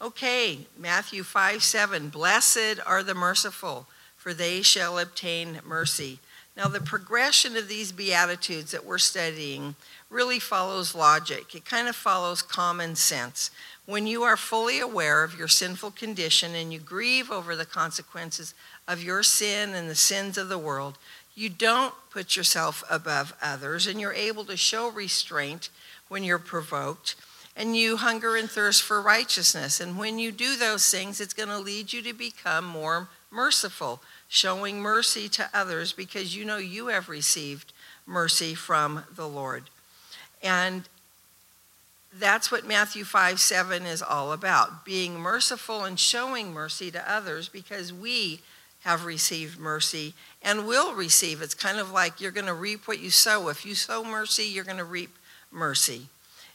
Okay, Matthew 5 7. Blessed are the merciful, for they shall obtain mercy. Now, the progression of these Beatitudes that we're studying really follows logic. It kind of follows common sense. When you are fully aware of your sinful condition and you grieve over the consequences of your sin and the sins of the world, you don't put yourself above others and you're able to show restraint when you're provoked and you hunger and thirst for righteousness. And when you do those things, it's going to lead you to become more merciful, showing mercy to others because you know you have received mercy from the Lord. And that's what Matthew 5 7 is all about being merciful and showing mercy to others because we have received mercy and will receive. It's kind of like you're going to reap what you sow. If you sow mercy, you're going to reap mercy.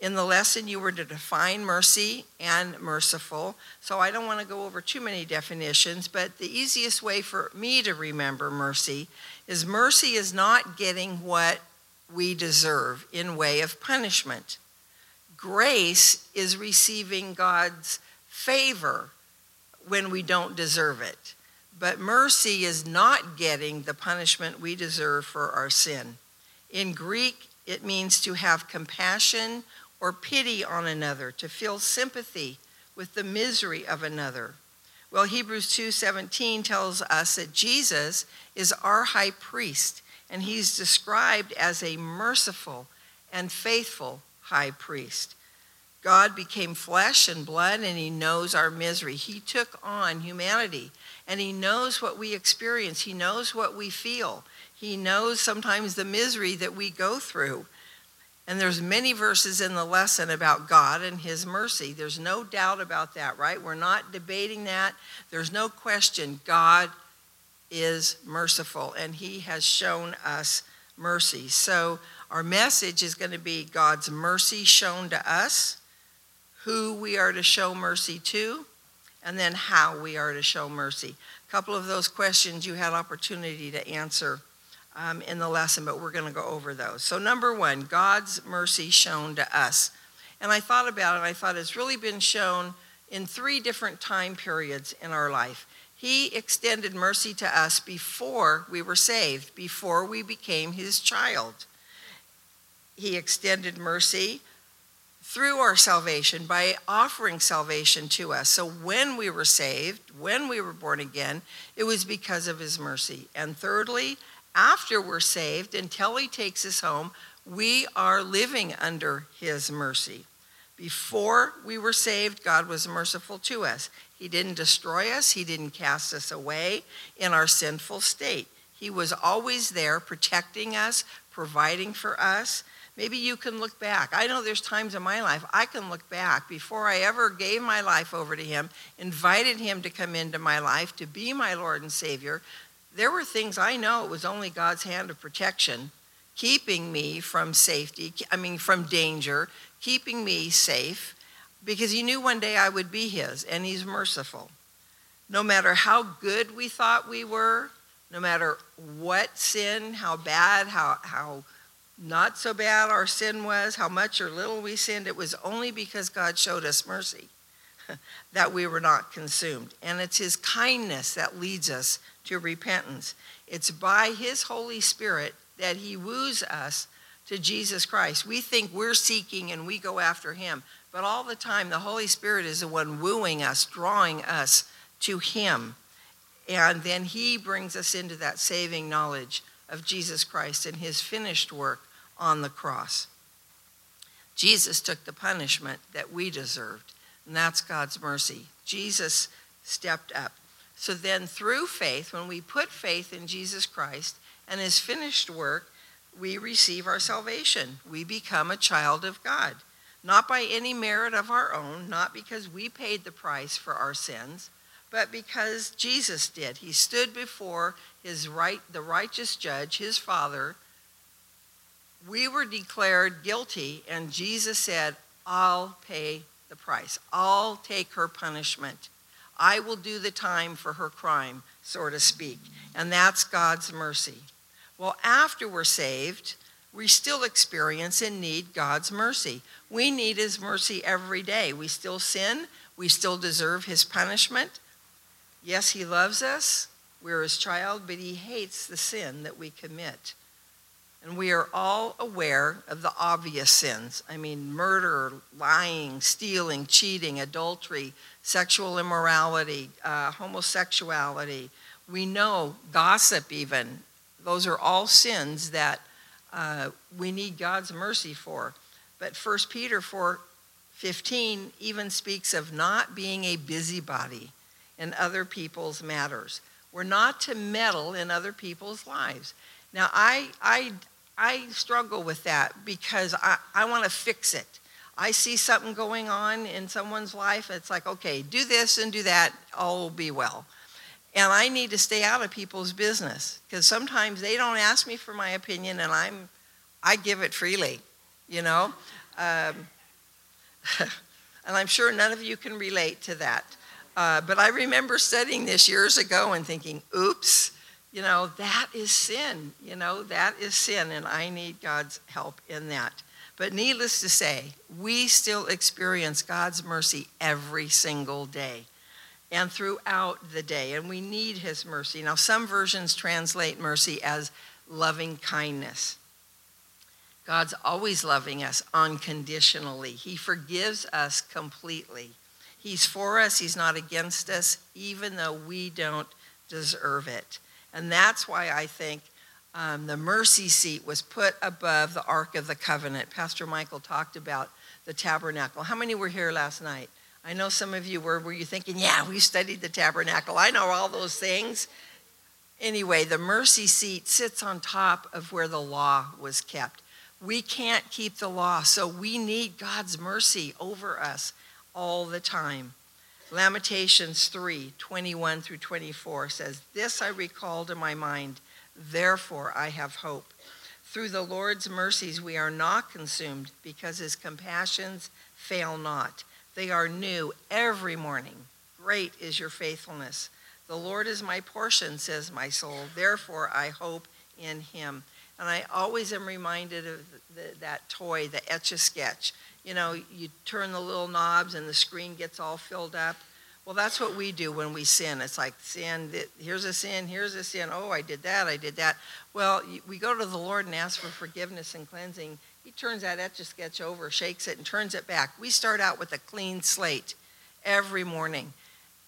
In the lesson, you were to define mercy and merciful. So I don't want to go over too many definitions, but the easiest way for me to remember mercy is mercy is not getting what we deserve in way of punishment. Grace is receiving God's favor when we don't deserve it. But mercy is not getting the punishment we deserve for our sin. In Greek, it means to have compassion or pity on another, to feel sympathy with the misery of another. Well, Hebrews 2:17 tells us that Jesus is our high priest and he's described as a merciful and faithful high priest. God became flesh and blood and he knows our misery. He took on humanity and he knows what we experience. He knows what we feel. He knows sometimes the misery that we go through. And there's many verses in the lesson about God and his mercy. There's no doubt about that, right? We're not debating that. There's no question God is merciful and he has shown us mercy. So our message is going to be God's mercy shown to us, who we are to show mercy to, and then how we are to show mercy. A couple of those questions you had opportunity to answer um, in the lesson, but we're going to go over those. So, number one, God's mercy shown to us. And I thought about it, I thought it's really been shown in three different time periods in our life. He extended mercy to us before we were saved, before we became his child. He extended mercy through our salvation by offering salvation to us. So when we were saved, when we were born again, it was because of his mercy. And thirdly, after we're saved, until He takes us home, we are living under His mercy. Before we were saved, God was merciful to us. He didn't destroy us, He didn't cast us away in our sinful state. He was always there protecting us, providing for us. Maybe you can look back. I know there's times in my life I can look back before I ever gave my life over to Him, invited Him to come into my life to be my Lord and Savior there were things I know it was only God's hand of protection keeping me from safety, I mean, from danger, keeping me safe, because He knew one day I would be His, and He's merciful. No matter how good we thought we were, no matter what sin, how bad, how, how not so bad our sin was, how much or little we sinned, it was only because God showed us mercy that we were not consumed. And it's His kindness that leads us to repentance. It's by His Holy Spirit that He woos us to Jesus Christ. We think we're seeking and we go after Him, but all the time the Holy Spirit is the one wooing us, drawing us to Him. And then He brings us into that saving knowledge of Jesus Christ and His finished work on the cross. Jesus took the punishment that we deserved, and that's God's mercy. Jesus stepped up. So then, through faith, when we put faith in Jesus Christ and his finished work, we receive our salvation. We become a child of God. Not by any merit of our own, not because we paid the price for our sins, but because Jesus did. He stood before his right, the righteous judge, his father. We were declared guilty, and Jesus said, I'll pay the price. I'll take her punishment. I will do the time for her crime, so to speak. And that's God's mercy. Well, after we're saved, we still experience and need God's mercy. We need His mercy every day. We still sin. We still deserve his punishment. Yes, he loves us. We're his child, but he hates the sin that we commit. And we are all aware of the obvious sins. I mean, murder, lying, stealing, cheating, adultery, sexual immorality, uh, homosexuality. We know gossip, even. Those are all sins that uh, we need God's mercy for. But 1 Peter 4 15 even speaks of not being a busybody in other people's matters. We're not to meddle in other people's lives. Now, I, I, I struggle with that because I, I want to fix it. I see something going on in someone's life, it's like, okay, do this and do that, all will be well. And I need to stay out of people's business because sometimes they don't ask me for my opinion and I'm, I give it freely, you know? Um, and I'm sure none of you can relate to that. Uh, but I remember studying this years ago and thinking, oops, you know, that is sin. You know, that is sin, and I need God's help in that. But needless to say, we still experience God's mercy every single day and throughout the day, and we need His mercy. Now, some versions translate mercy as loving kindness. God's always loving us unconditionally, He forgives us completely. He's for us, He's not against us, even though we don't deserve it. And that's why I think um, the mercy seat was put above the Ark of the Covenant. Pastor Michael talked about the tabernacle. How many were here last night? I know some of you were. Were you thinking, yeah, we studied the tabernacle? I know all those things. Anyway, the mercy seat sits on top of where the law was kept. We can't keep the law, so we need God's mercy over us all the time. Lamentations 3 21 through 24 says, This I recall to my mind, therefore I have hope. Through the Lord's mercies we are not consumed, because his compassions fail not. They are new every morning. Great is your faithfulness. The Lord is my portion, says my soul. Therefore I hope in him. And I always am reminded of the, that toy, the Etch a Sketch you know, you turn the little knobs and the screen gets all filled up. Well, that's what we do when we sin. It's like sin, here's a sin, here's a sin. Oh, I did that, I did that. Well, we go to the Lord and ask for forgiveness and cleansing. He turns that etch a sketch over, shakes it, and turns it back. We start out with a clean slate every morning.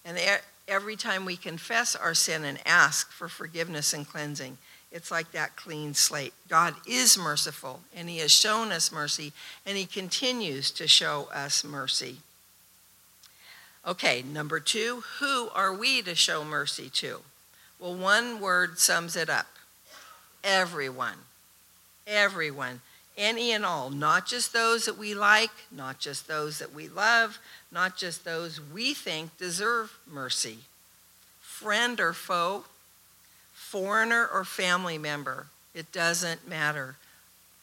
And every time we confess our sin and ask for forgiveness and cleansing, it's like that clean slate. God is merciful, and He has shown us mercy, and He continues to show us mercy. Okay, number two, who are we to show mercy to? Well, one word sums it up everyone. Everyone. Any and all, not just those that we like, not just those that we love, not just those we think deserve mercy. Friend or foe, foreigner or family member, it doesn't matter.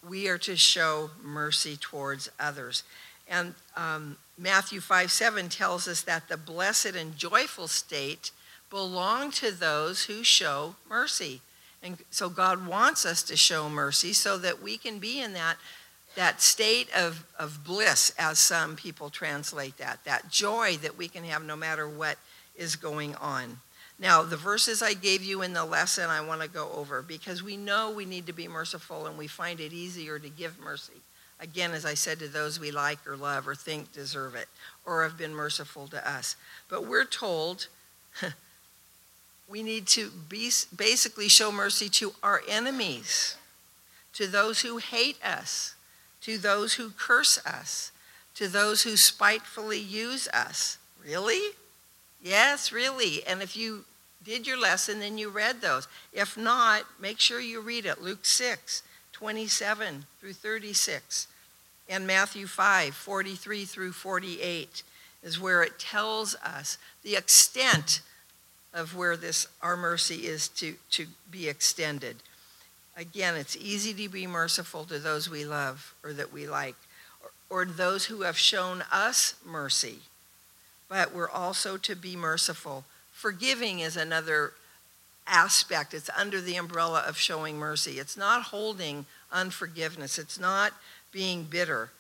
We are to show mercy towards others. And um, Matthew 5 7 tells us that the blessed and joyful state belong to those who show mercy. And so God wants us to show mercy so that we can be in that, that state of, of bliss, as some people translate that, that joy that we can have no matter what is going on. Now, the verses I gave you in the lesson, I want to go over because we know we need to be merciful and we find it easier to give mercy. Again, as I said, to those we like or love or think deserve it or have been merciful to us. But we're told we need to be, basically show mercy to our enemies, to those who hate us, to those who curse us, to those who spitefully use us. Really? Yes, really. And if you did your lesson, then you read those. If not, make sure you read it. Luke 6, 27 through 36, and Matthew 5, 43 through 48 is where it tells us the extent of where this our mercy is to, to be extended. Again, it's easy to be merciful to those we love or that we like, or, or those who have shown us mercy but we're also to be merciful. Forgiving is another aspect. It's under the umbrella of showing mercy. It's not holding unforgiveness, it's not being bitter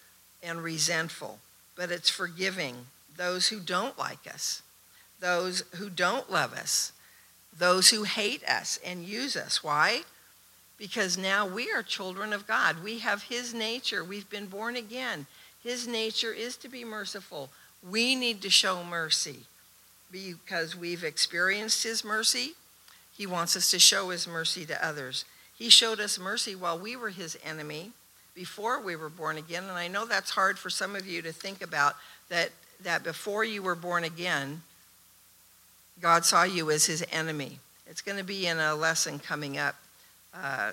and resentful, but it's forgiving those who don't like us, those who don't love us, those who hate us and use us. Why? Because now we are children of God. We have His nature. We've been born again. His nature is to be merciful. We need to show mercy because we've experienced His mercy. He wants us to show His mercy to others. He showed us mercy while we were His enemy before we were born again. And I know that's hard for some of you to think about that, that before you were born again, God saw you as his enemy. It's going to be in a lesson coming up uh,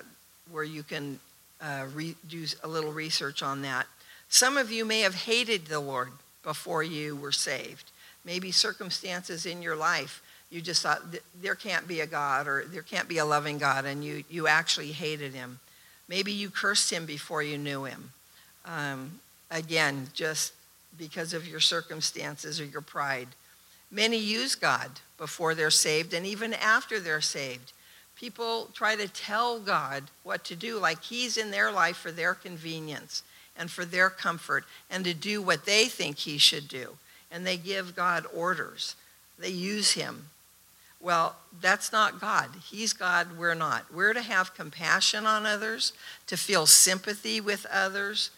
where you can uh, re- do a little research on that. Some of you may have hated the Lord before you were saved. Maybe circumstances in your life, you just thought there can't be a God or there can't be a loving God, and you, you actually hated him. Maybe you cursed him before you knew him. Um, again, just because of your circumstances or your pride. Many use God before they're saved and even after they're saved. People try to tell God what to do, like He's in their life for their convenience and for their comfort and to do what they think He should do. And they give God orders, they use Him. Well, that's not God. He's God, we're not. We're to have compassion on others, to feel sympathy with others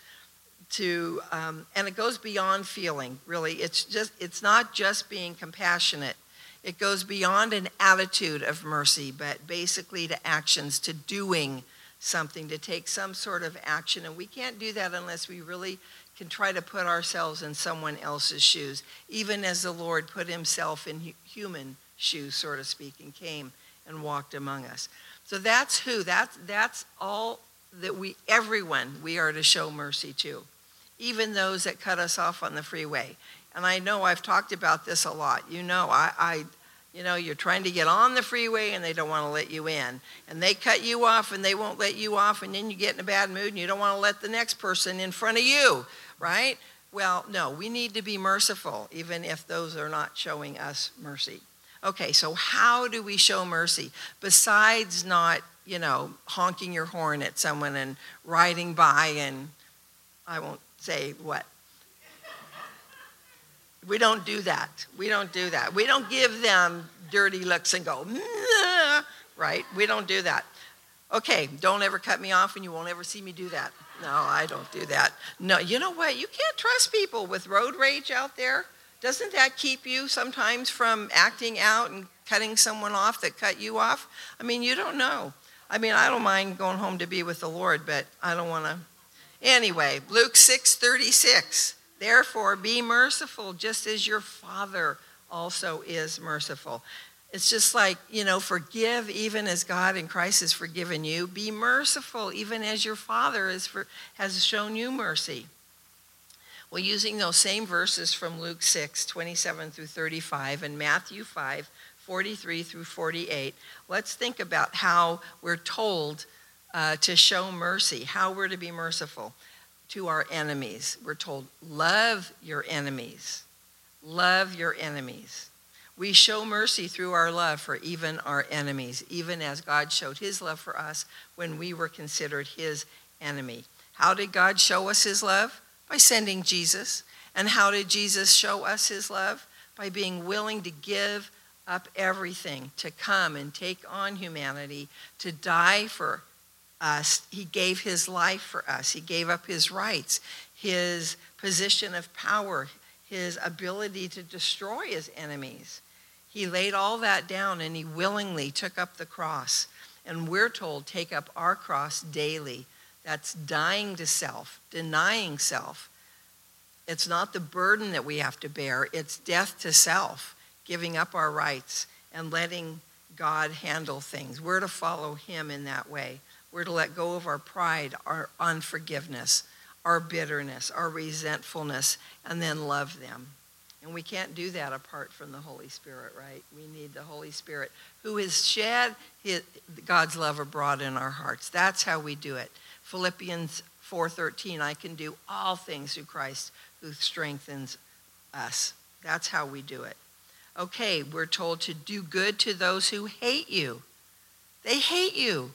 to um, and it goes beyond feeling really. It's just it's not just being compassionate. It goes beyond an attitude of mercy but basically to actions to doing something to take some sort of action. And we can't do that unless we really can try to put ourselves in someone else's shoes. Even as the lord put himself in human shoes so to speak and came and walked among us. So that's who that's that's all that we everyone we are to show mercy to even those that cut us off on the freeway. And I know I've talked about this a lot. You know, I, I you know, you're trying to get on the freeway and they don't want to let you in. And they cut you off and they won't let you off, and then you get in a bad mood and you don't want to let the next person in front of you, right? Well, no, we need to be merciful, even if those are not showing us mercy. Okay, so how do we show mercy? Besides not, you know, honking your horn at someone and riding by and I won't say what? We don't do that. We don't do that. We don't give them dirty looks and go, right? We don't do that. Okay, don't ever cut me off and you won't ever see me do that. No, I don't do that. No, you know what? You can't trust people with road rage out there. Doesn't that keep you sometimes from acting out and cutting someone off that cut you off? I mean, you don't know. I mean, I don't mind going home to be with the Lord, but I don't want to Anyway, Luke 6:36. Therefore be merciful just as your Father also is merciful. It's just like, you know, forgive even as God in Christ has forgiven you. Be merciful even as your Father is for, has shown you mercy. Well, using those same verses from Luke 6, 27 through 35, and Matthew 5, 43 through 48, let's think about how we're told uh, to show mercy, how we're to be merciful to our enemies. We're told, love your enemies. Love your enemies. We show mercy through our love for even our enemies, even as God showed his love for us when we were considered his enemy. How did God show us his love? By sending Jesus. And how did Jesus show us his love? By being willing to give up everything, to come and take on humanity, to die for us. He gave his life for us. He gave up his rights, his position of power, his ability to destroy his enemies. He laid all that down and he willingly took up the cross. And we're told, take up our cross daily. That's dying to self, denying self. It's not the burden that we have to bear, it's death to self, giving up our rights and letting God handle things. We're to follow him in that way. We're to let go of our pride, our unforgiveness, our bitterness, our resentfulness, and then love them. And we can't do that apart from the Holy Spirit, right? We need the Holy Spirit who has shed his, God's love abroad in our hearts. That's how we do it. Philippians 4:13, I can do all things through Christ who strengthens us. That's how we do it. Okay, we're told to do good to those who hate you. They hate you.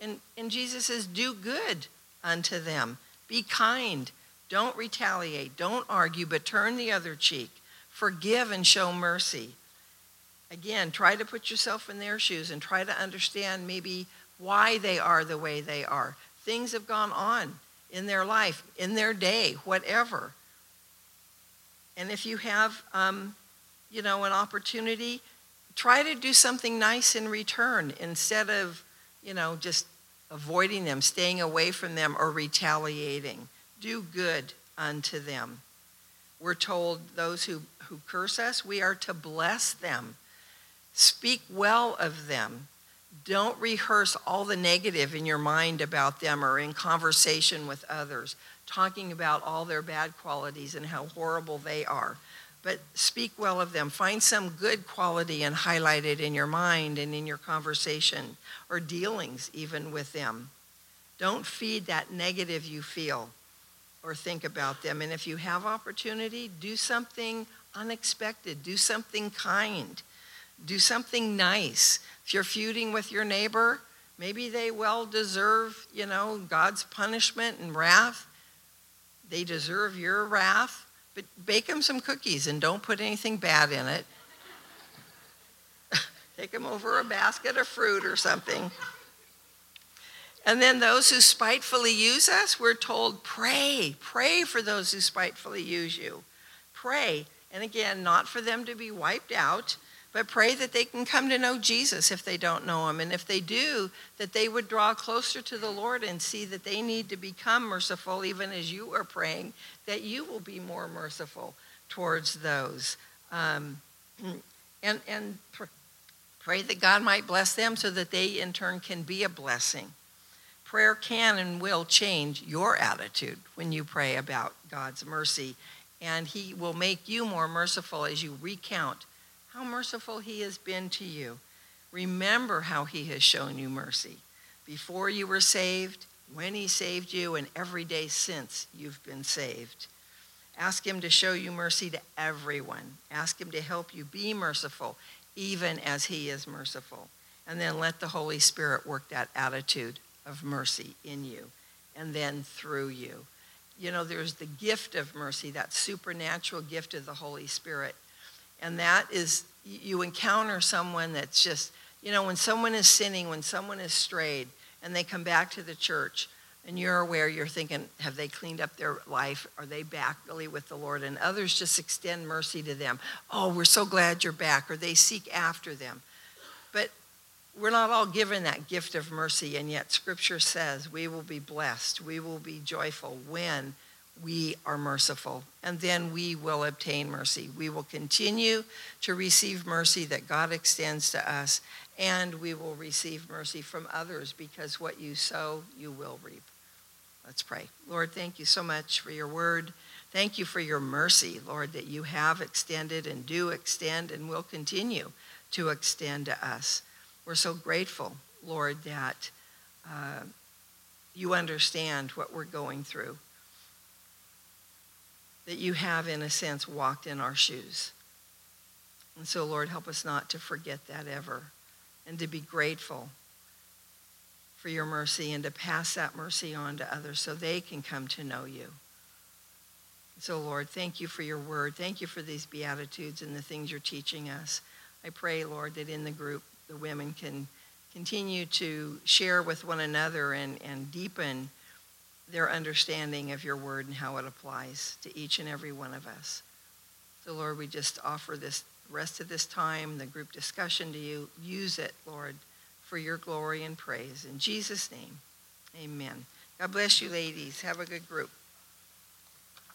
And, and Jesus says, do good unto them. Be kind. Don't retaliate. Don't argue, but turn the other cheek. Forgive and show mercy. Again, try to put yourself in their shoes and try to understand maybe why they are the way they are. Things have gone on in their life, in their day, whatever. And if you have, um, you know, an opportunity, try to do something nice in return instead of, you know, just avoiding them, staying away from them, or retaliating. Do good unto them. We're told those who, who curse us, we are to bless them. Speak well of them. Don't rehearse all the negative in your mind about them or in conversation with others, talking about all their bad qualities and how horrible they are. But speak well of them. Find some good quality and highlight it in your mind and in your conversation or dealings, even with them. Don't feed that negative you feel or think about them. And if you have opportunity, do something unexpected, do something kind, do something nice. If you're feuding with your neighbor, maybe they well deserve, you know, God's punishment and wrath. They deserve your wrath, but bake them some cookies and don't put anything bad in it. Take them over a basket of fruit or something. And then those who spitefully use us, we're told, pray. Pray for those who spitefully use you. Pray. And again, not for them to be wiped out, but pray that they can come to know Jesus if they don't know him. And if they do, that they would draw closer to the Lord and see that they need to become merciful, even as you are praying, that you will be more merciful towards those. Um, and and pray that God might bless them so that they in turn can be a blessing. Prayer can and will change your attitude when you pray about God's mercy, and He will make you more merciful as you recount how merciful He has been to you. Remember how He has shown you mercy before you were saved, when He saved you, and every day since you've been saved. Ask Him to show you mercy to everyone. Ask Him to help you be merciful, even as He is merciful. And then let the Holy Spirit work that attitude of mercy in you and then through you. You know, there's the gift of mercy, that supernatural gift of the Holy Spirit. And that is, you encounter someone that's just, you know, when someone is sinning, when someone is strayed, and they come back to the church, and you're aware, you're thinking, have they cleaned up their life? Are they back really with the Lord? And others just extend mercy to them. Oh, we're so glad you're back. Or they seek after them. But we're not all given that gift of mercy, and yet Scripture says we will be blessed, we will be joyful when we are merciful, and then we will obtain mercy. We will continue to receive mercy that God extends to us, and we will receive mercy from others because what you sow, you will reap. Let's pray. Lord, thank you so much for your word. Thank you for your mercy, Lord, that you have extended and do extend and will continue to extend to us. We're so grateful, Lord, that uh, you understand what we're going through, that you have, in a sense, walked in our shoes. And so, Lord, help us not to forget that ever and to be grateful for your mercy and to pass that mercy on to others so they can come to know you. So, Lord, thank you for your word. Thank you for these Beatitudes and the things you're teaching us. I pray, Lord, that in the group, the women can continue to share with one another and, and deepen their understanding of your word and how it applies to each and every one of us. So, Lord, we just offer this rest of this time, the group discussion to you. Use it, Lord, for your glory and praise. In Jesus' name, amen. God bless you, ladies. Have a good group.